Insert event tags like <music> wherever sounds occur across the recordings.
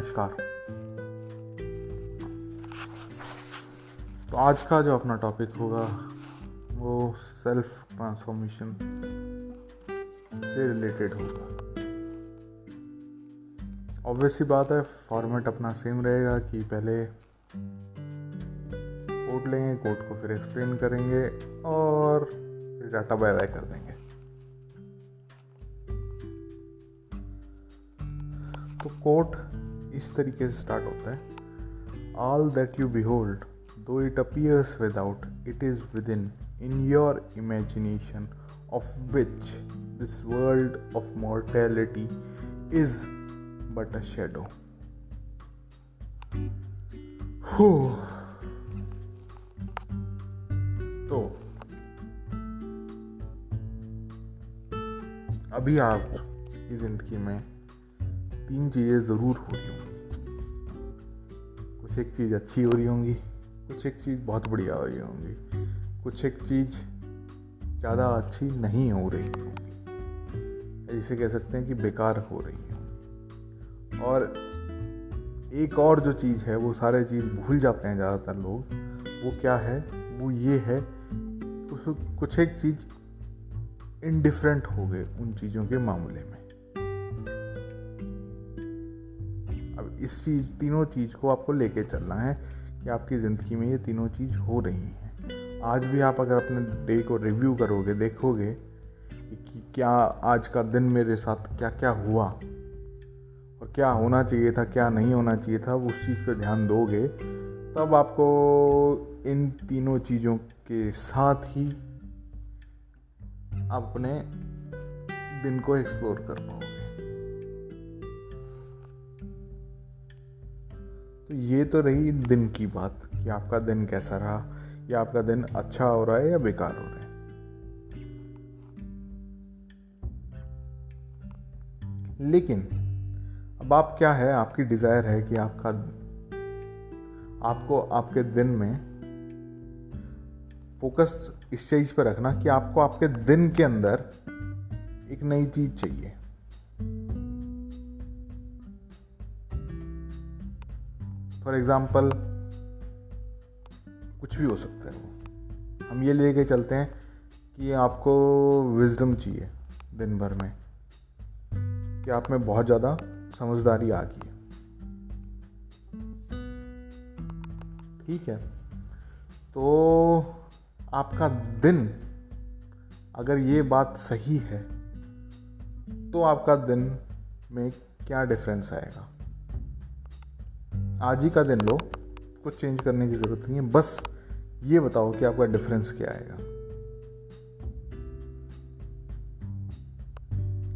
नमस्कार। तो आज का जो अपना टॉपिक होगा, वो सेल्फ ट्रांसफॉर्मेशन से रिलेटेड होगा। ऑब्वियसली बात है फॉर्मेट अपना सेम रहेगा कि पहले कोड लेंगे कोड को फिर एक्सप्लेन करेंगे और फिर डाटा बाय बाय कर देंगे। तो कोट इस तरीके से स्टार्ट होता है। All that you behold though it appears without it is within in your imagination of which this world of mortality is but a shadow तो अभी आप ज़िंदगी में तीन चीज़ें ज़रूर हो रही होंगी। कुछ एक चीज़ अच्छी हो रही होंगी, कुछ एक चीज़ बहुत बढ़िया हो रही होंगी, कुछ एक चीज़ ज़्यादा अच्छी नहीं हो रही होंगी। जिसे कह सकते हैं कि बेकार हो रही है। और एक और जो चीज़ है, वो सारे चीज़ भूल जाते हैं ज़्यादातर लोग, वो क्या है? वो ये है कुछ एक चीज़ इनडिफरेंट हो गए उन चीज़ों के मामले में। इस चीज़, तीनों चीज़ को आपको लेके चलना है कि आपकी ज़िंदगी में ये तीनों चीज़ हो रही हैं। आज भी आप अगर अपने डे को रिव्यू करोगे, देखोगे कि क्या आज का दिन मेरे साथ क्या क्या हुआ और क्या होना चाहिए था, क्या नहीं होना चाहिए था, उस चीज़ पर ध्यान दोगे, तब आपको इन तीनों चीज़ों के साथ ही अपने दिन को एक्सप्लोर कर पाओगे। तो ये तो रही दिन की बात कि आपका दिन कैसा रहा? या आपका दिन अच्छा हो रहा है या बेकार हो रहा है? लेकिन अब आप क्या है? आपकी डिज़ायर है कि आपका, आपको आपके दिन में फोकस इस चीज़ पर रखना कि आपको आपके दिन के अंदर एक नई चीज़ चाहिए। फॉर एग्ज़ाम्पल कुछ भी हो सकता है वो। हम ये लेके चलते हैं कि आपको विजडम चाहिए दिन भर में। कि आप में बहुत ज़्यादा समझदारी आ गई है। ठीक है? तो आपका दिन अगर ये बात सही है तो आपका दिन में क्या डिफरेंस आएगा? आज ही का दिन लो, कुछ चेंज करने की ज़रूरत नहीं है, बस ये बताओ कि आपका डिफरेंस क्या आएगा।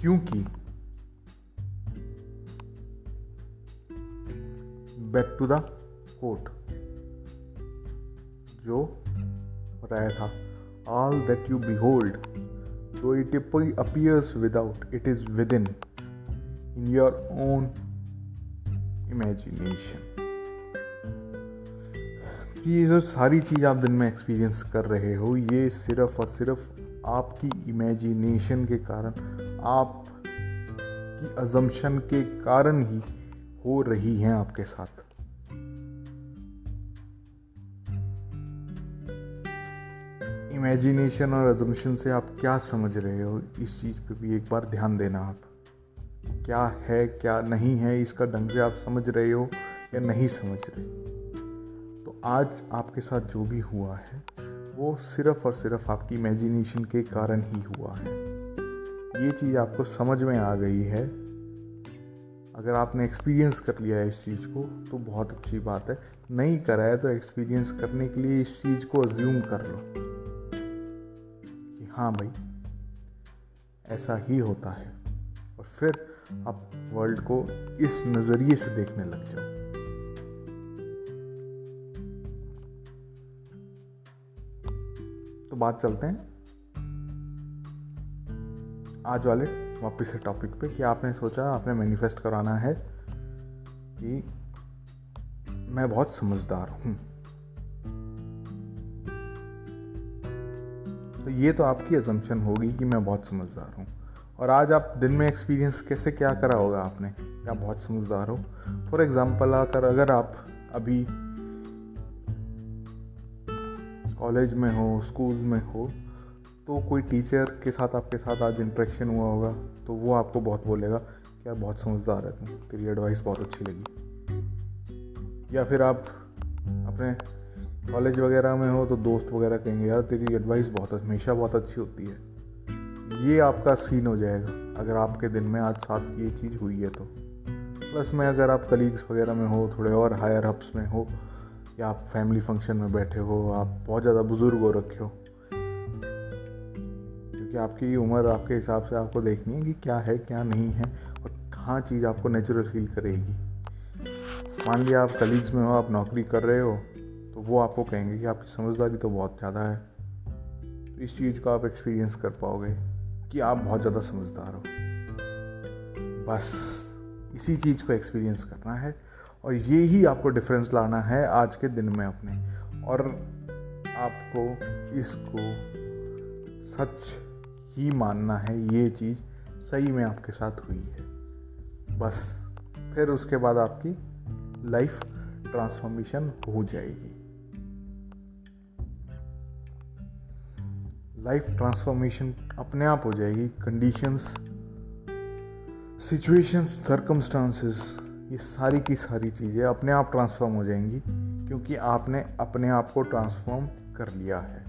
क्योंकि बैक टू द कोट जो बताया था all that you behold though it appears without it is within in your own imagination ये जो सारी चीज़ आप दिन में एक्सपीरियंस कर रहे हो, ये सिर्फ़ और सिर्फ़ आपकी इमेजिनेशन के कारण आप की अजम्पशन के कारण ही हो रही हैं आपके साथ। इमेजिनेशन और अजम्पशन से आप क्या समझ रहे हो, इस चीज़ पे भी एक बार ध्यान देना आप। क्या है, क्या नहीं है, इसका ढंग से आप समझ रहे हो या नहीं समझ रहे तो आज आपके साथ जो भी हुआ है, वो सिर्फ़ और सिर्फ़ आपकी इमेजिनेशन के कारण ही हुआ है। ये चीज़ आपको समझ में आ गई है। अगर आपने एक्सपीरियंस कर लिया है इस चीज़ को तो बहुत अच्छी बात है। नहीं करा है तो एक्सपीरियंस करने के लिए इस चीज़ को अज्यूम कर लो। कि हाँ भाई, ऐसा ही होता है। और फिर आप वर्ल्ड को इस नज़रिए से देखने लग जाओ। तो बात चलते हैं। आज वाले वापस से टॉपिक पे कि आपने सोचा, आपने मैनिफेस्ट कराना है कि मैं बहुत समझदार हूँ। तो ये तो आपकी एजम्पन होगी कि मैं बहुत समझदार हूँ। और आज आप दिन में एक्सपीरियंस कैसे, क्या करा होगा आपने? क्या बहुत समझदार हो। फॉर एग्ज़ाम्पल आकर अगर आप अभी कॉलेज में हो स्कूल में हो तो कोई टीचर के साथ, आपके साथ आज इंट्रैक्शन हुआ होगा तो वो आपको बहुत बोलेगा कि यार बहुत समझदार है तुम, तेरी एडवाइस बहुत अच्छी लगी। या फिर आप अपने कॉलेज वगैरह में हो तो दोस्त वगैरह कहेंगे, यार तेरी एडवाइस बहुत, हमेशा बहुत अच्छी होती है। ये आपका सीन हो जाएगा। अगर आपके दिन में आज साथ ये चीज़ हुई है तो। प्लस में अगर आप कलीग्स वगैरह में हो, थोड़े और हायर अप्स में हो, या आप फैमिली फ़ंक्शन में बैठे हो, आप बहुत ज़्यादा बुज़ुर्ग हो रखे हो, क्योंकि आपकी उम्र आपके हिसाब से आपको देखनी है कि क्या है, क्या नहीं है, और कहाँ चीज़ आपको नेचुरल फील करेगी। मान लिया आप कलीग्स में हो, आप नौकरी कर रहे हो तो वो आपको कहेंगे कि आपकी समझदारी तो बहुत ज़्यादा है। तो इस चीज़ को आप एक्सपीरियंस कर पाओगे। कि आप बहुत ज़्यादा समझदार हो। बस इसी चीज़ को एक्सपीरियंस करना है और ये ही आपको डिफरेंस लाना है आज के दिन में अपने। और आपको इसको सच ही मानना है, ये चीज़ सही में आपके साथ हुई है। बस फिर उसके बाद आपकी लाइफ ट्रांसफॉर्मेशन हो जाएगी। लाइफ ट्रांसफॉर्मेशन अपने आप हो जाएगी कंडीशंस सिचुएशंस सरकमस्टांसेस ये सारी की सारी चीज़ें अपने आप ट्रांसफॉर्म हो जाएँगी क्योंकि आपने अपने आप को ट्रांसफॉर्म कर लिया है।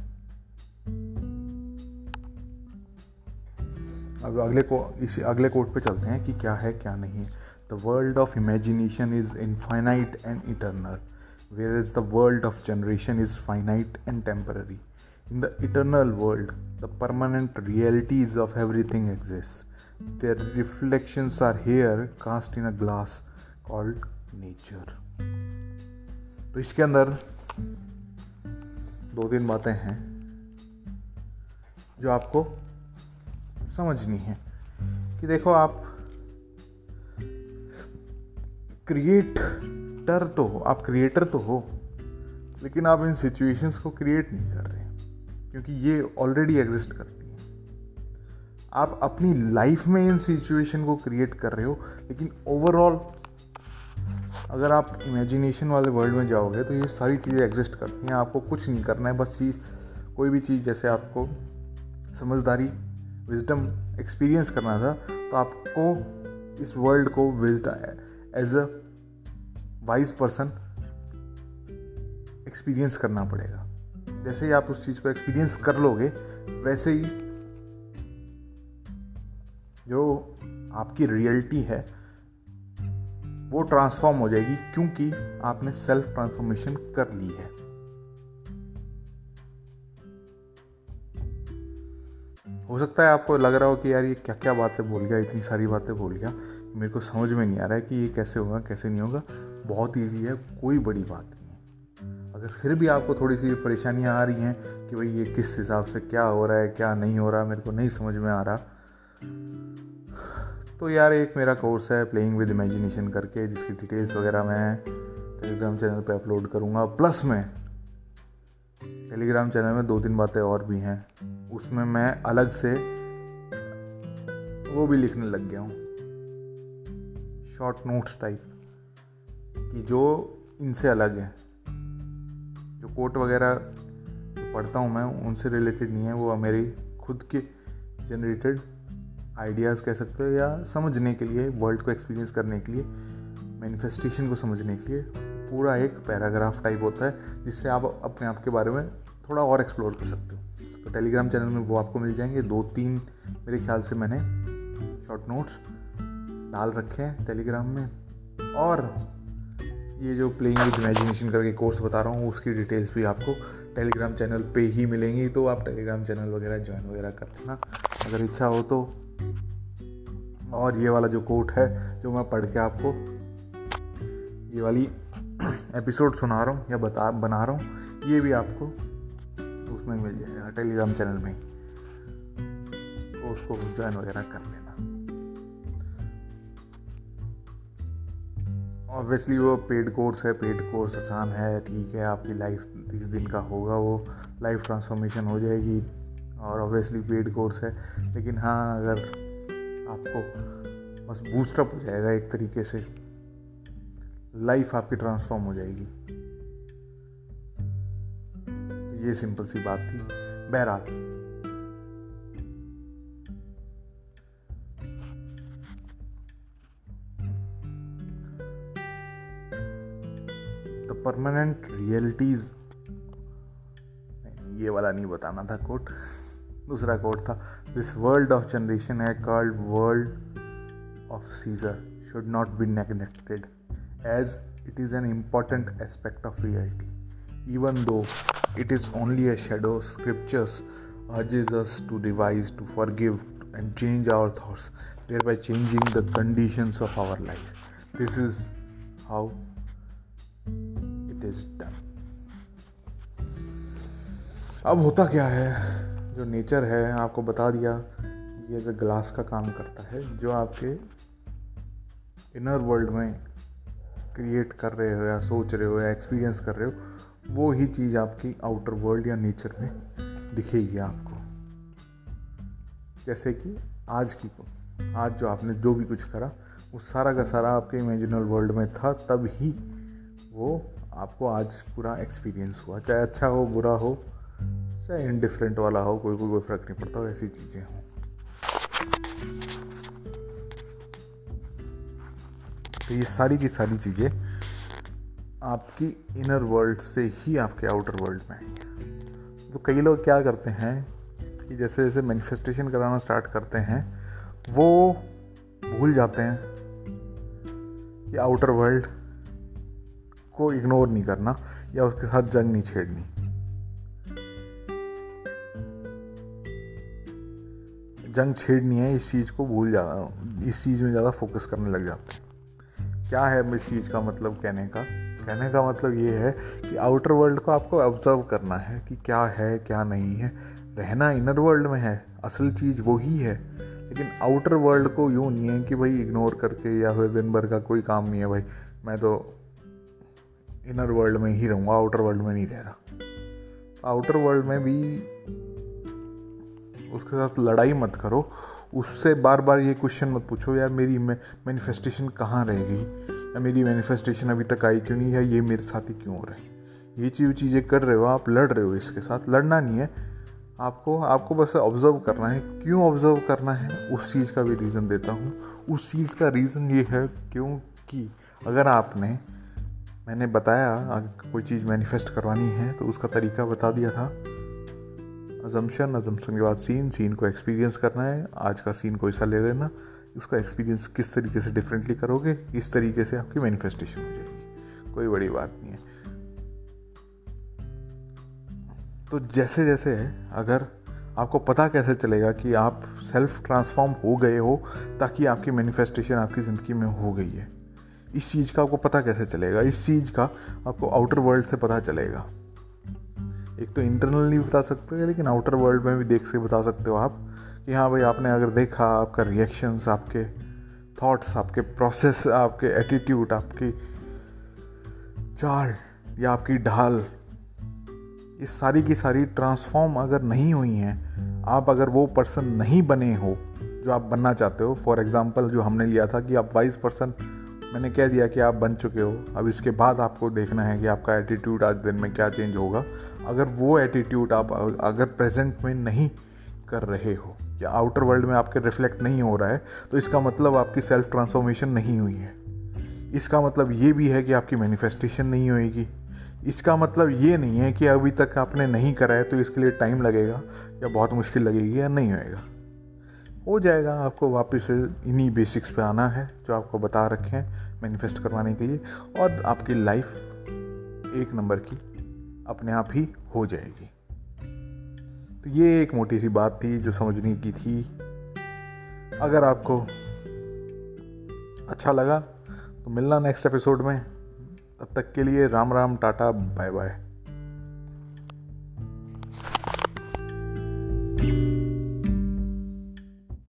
अब अगले को, इसी अगले कोट पे चलते हैं कि क्या है, क्या नहीं। है the world of imagination is infinite and eternal whereas the world of generation is finite and temporary In the eternal world, the permanent realities of everything exist. Their reflections are here cast in a glass called nature. तो इसके अंदर दो तीन बातें हैं जो आपको समझनी है कि देखो आप क्रिएटर तो हो आप क्रिएटर तो हो लेकिन आप इन सिचुएशंस को क्रिएट नहीं कर रहे क्योंकि ये ऑलरेडी एग्जिस्ट करती है। आप अपनी लाइफ में इन सिचुएशन को क्रिएट कर रहे हो, लेकिन ओवरऑल अगर आप इमेजिनेशन वाले वर्ल्ड में जाओगे तो ये सारी चीज़ें एग्जिस्ट करती हैं। आपको कुछ नहीं करना है, बस चीज़, कोई भी चीज़ जैसे आपको समझदारी विजडम एक्सपीरियंस करना था तो आपको इस वर्ल्ड को viewed as a wise person experience करना पड़ेगा। जैसे ही आप उस चीज़ को एक्सपीरियंस कर लोगे, वैसे ही जो आपकी रियलिटी है, वो ट्रांसफॉर्म हो जाएगी क्योंकि आपने सेल्फ ट्रांसफॉर्मेशन कर ली है। हो सकता है आपको लग रहा हो कि यार ये क्या क्या बातें बोल गया, इतनी सारी बातें बोल गया। मेरे को समझ में नहीं आ रहा है कि ये कैसे होगा, कैसे नहीं होगा। बहुत ईजी है, कोई बड़ी बात अगर फिर भी आपको थोड़ी सी परेशानियाँ आ रही हैं कि भाई ये किस हिसाब से क्या हो रहा है, क्या नहीं हो रहा, मेरे को नहीं समझ में आ रहा तो यार एक मेरा कोर्स है प्लेइंग विद इमेजिनेशन करके, जिसकी डिटेल्स वगैरह मैं टेलीग्राम चैनल पे अपलोड करूँगा। प्लस में टेलीग्राम चैनल में दो तीन बातें और भी हैं। उसमें मैं अलग से वो भी लिखने लग गया हूँ। शॉर्ट नोट्स टाइप कि जो इनसे अलग है। कोट वगैरह पढ़ता हूँ मैं, उनसे रिलेटेड नहीं है, वो मेरी खुद के जनरेटेड आइडियाज़ कह सकते हो, या समझने के लिए वर्ल्ड को एक्सपीरियंस करने के लिए मैनिफेस्टेशन को समझने के लिए, पूरा एक पैराग्राफ टाइप होता है, जिससे आप अपने आप के बारे में थोड़ा और एक्सप्लोर कर सकते हो। तो टेलीग्राम चैनल में वो आपको मिल जाएँगे। दो तीन मेरे ख्याल से मैंने शॉर्ट नोट्स डाल रखे हैं टेलीग्राम में। और ये जो प्लेइंग विद इमेजिनेशन करके कोर्स बता रहा हूँ, उसकी डिटेल्स भी आपको टेलीग्राम चैनल पे ही मिलेंगी तो आप टेलीग्राम चैनल वगैरह ज्वाइन वगैरह कर लेना अगर इच्छा हो तो। और ये वाला जो कोट है, जो मैं पढ़ के आपको, ये वाली <clears throat> एपिसोड सुना रहा हूँ, या बता, बना रहा हूँ, ये भी आपको उसमें मिल जाएगा टेलीग्राम चैनल में तो उसको ज्वाइन वगैरह कर लेना। ऑब्वियसली वो पेड कोर्स है पेड कोर्स आसान है, ठीक है, आपकी लाइफ तीस दिन का होगा वो लाइफ ट्रांसफॉर्मेशन हो जाएगी, और ऑब्वियसली पेड कोर्स है। लेकिन हाँ अगर आपको बस बूस्टअप हो जाएगा एक तरीके से लाइफ आपकी ट्रांसफॉर्म हो जाएगी। ये सिंपल सी बात थी। बहरहाल। परमानेंट रियलिटीज ये वाला नहीं बताना था कोट दूसरा कोट था दिस वर्ल्ड ऑफ़ जनरेशन है called world of Caesar should not be neglected as it is an important aspect of reality even though it is only a shadow scriptures urges us to revise, to forgive, and change our thoughts, thereby changing the conditions of our life. This is how is done. अब होता क्या है जो nature है, आपको बता दिया, ये एज ग्लास का काम करता है, जो आपके इनर वर्ल्ड में क्रिएट कर रहे हो या सोच रहे हो या एक्सपीरियंस कर रहे हो, वो ही चीज़ आपकी आउटर वर्ल्ड या नेचर में दिखेगी आपको जैसे कि आज की को, आज जो आपने जो भी कुछ करा, वो सारा का सारा आपके इमेजिनल वर्ल्ड में था, तब ही वो आपको आज पूरा एक्सपीरियंस हुआ। चाहे अच्छा हो, बुरा हो, चाहे इनडिफरेंट वाला हो, कोई कोई कोई फ़र्क नहीं पड़ता हो ऐसी चीज़ें हों। तो ये सारी की सारी चीज़ें आपकी इनर वर्ल्ड से ही आपके आउटर वर्ल्ड में आएँगे तो कई लोग क्या करते हैं कि जैसे जैसे मैनिफेस्टेशन कराना स्टार्ट करते हैं, वो भूल जाते हैं कि आउटर वर्ल्ड को इग्नोर नहीं करना या उसके साथ जंग नहीं छेड़नी। जंग छेड़नी है, इस चीज़ को भूल जा, इस चीज़ में ज़्यादा फोकस करने लग जाते हैं। क्या है इस चीज़ का मतलब कहने का? कहने का मतलब ये है कि आउटर वर्ल्ड को आपको ऑब्ज़र्व करना है कि क्या है, क्या नहीं है। रहना इनर वर्ल्ड में है, असल चीज़ वो ही है। लेकिन आउटर वर्ल्ड को यूँ नहीं है कि भाई इग्नोर करके या फिर दिन भर का कोई काम नहीं है भाई। मैं तो इनर वर्ल्ड में ही रहूँगा आउटर वर्ल्ड में नहीं रह रहा। आउटर वर्ल्ड में भी उसके साथ लड़ाई मत करो। उससे बार बार ये क्वेश्चन मत पूछो, यार, मेरी मैनिफेस्टेशन कहाँ रह गई? या मेरी मैनिफेस्टेशन अभी तक आई क्यों नहीं? या ये मेरे साथ ही क्यों हो रहा है? ये चीज़, चीज़ें कर रहे हो आप, लड़ रहे हो इसके साथ। लड़ना नहीं है। आपको आपको बस ऑब्ज़र्व करना है। क्यों ऑब्ज़र्व करना है? उस चीज़ का भी रीज़न देता हूँ। उस चीज़ का रीज़न ये है, क्योंकि अगर आपने मैंने बताया कोई चीज़ मैनिफेस्ट करवानी है तो उसका तरीका बता दिया था। अजम्पशन अजम्पशन के बाद सीन सीन को एक्सपीरियंस करना है, आज का सीन को ऐसा ले लेना, उसका एक्सपीरियंस किस तरीके से डिफरेंटली करोगे, इस तरीके से आपकी मैनिफेस्टेशन हो जाएगी। कोई बड़ी बात नहीं है। तो जैसे जैसे अगर आपको पता कैसे चलेगा कि आप सेल्फ ट्रांसफॉर्म हो गए हो, ताकि आपकी मैनिफेस्टेशन आपकी ज़िंदगी में हो गई है। इस चीज़ का आपको पता कैसे चलेगा? इस चीज़ का आपको आउटर वर्ल्ड से पता चलेगा। एक तो इंटरनल बता सकते, लेकिन आउटर वर्ल्ड में भी देख से बता सकते हो आप कि हाँ भाई, आपने अगर देखा आपका रिएक्शंस आपके थॉट्स आपके प्रोसेस आपके एटीट्यूड आपकी चाल या आपकी ढाल, ये सारी की सारी ट्रांसफॉर्म अगर नहीं हुई हैं, आप अगर वो पर्सन नहीं बने हो, जो आप बनना चाहते हो फॉर एग्ज़ाम्पल जो हमने लिया था कि आप वाइज पर्सन मैंने कह दिया कि आप बन चुके हो। अब इसके बाद आपको देखना है कि आपका एटीट्यूड आज दिन में क्या चेंज होगा। अगर वो एटीट्यूड आप अगर प्रेजेंट में नहीं कर रहे हो, या आउटर वर्ल्ड में आपके रिफ्लेक्ट नहीं हो रहा है तो इसका मतलब आपकी सेल्फ ट्रांसफॉर्मेशन नहीं हुई है। इसका मतलब ये भी है कि आपकी मैनिफेस्टेशन नहीं होएगी। इसका मतलब ये नहीं है कि अभी तक आपने नहीं करा है तो इसके लिए टाइम लगेगा, या बहुत मुश्किल लगेगी, या नहीं होएगा। हो जाएगा, आपको वापस इन्हीं बेसिक्स पे आना है, जो आपको बता रखे हैं मैनिफेस्ट करवाने के लिए, और आपकी लाइफ एक नंबर की अपने आप ही हो जाएगी। तो ये एक मोटी सी बात थी जो समझने की थी। अगर आपको अच्छा लगा तो मिलना नेक्स्ट एपिसोड में। तब तक के लिए Ram Ram, tata bye bye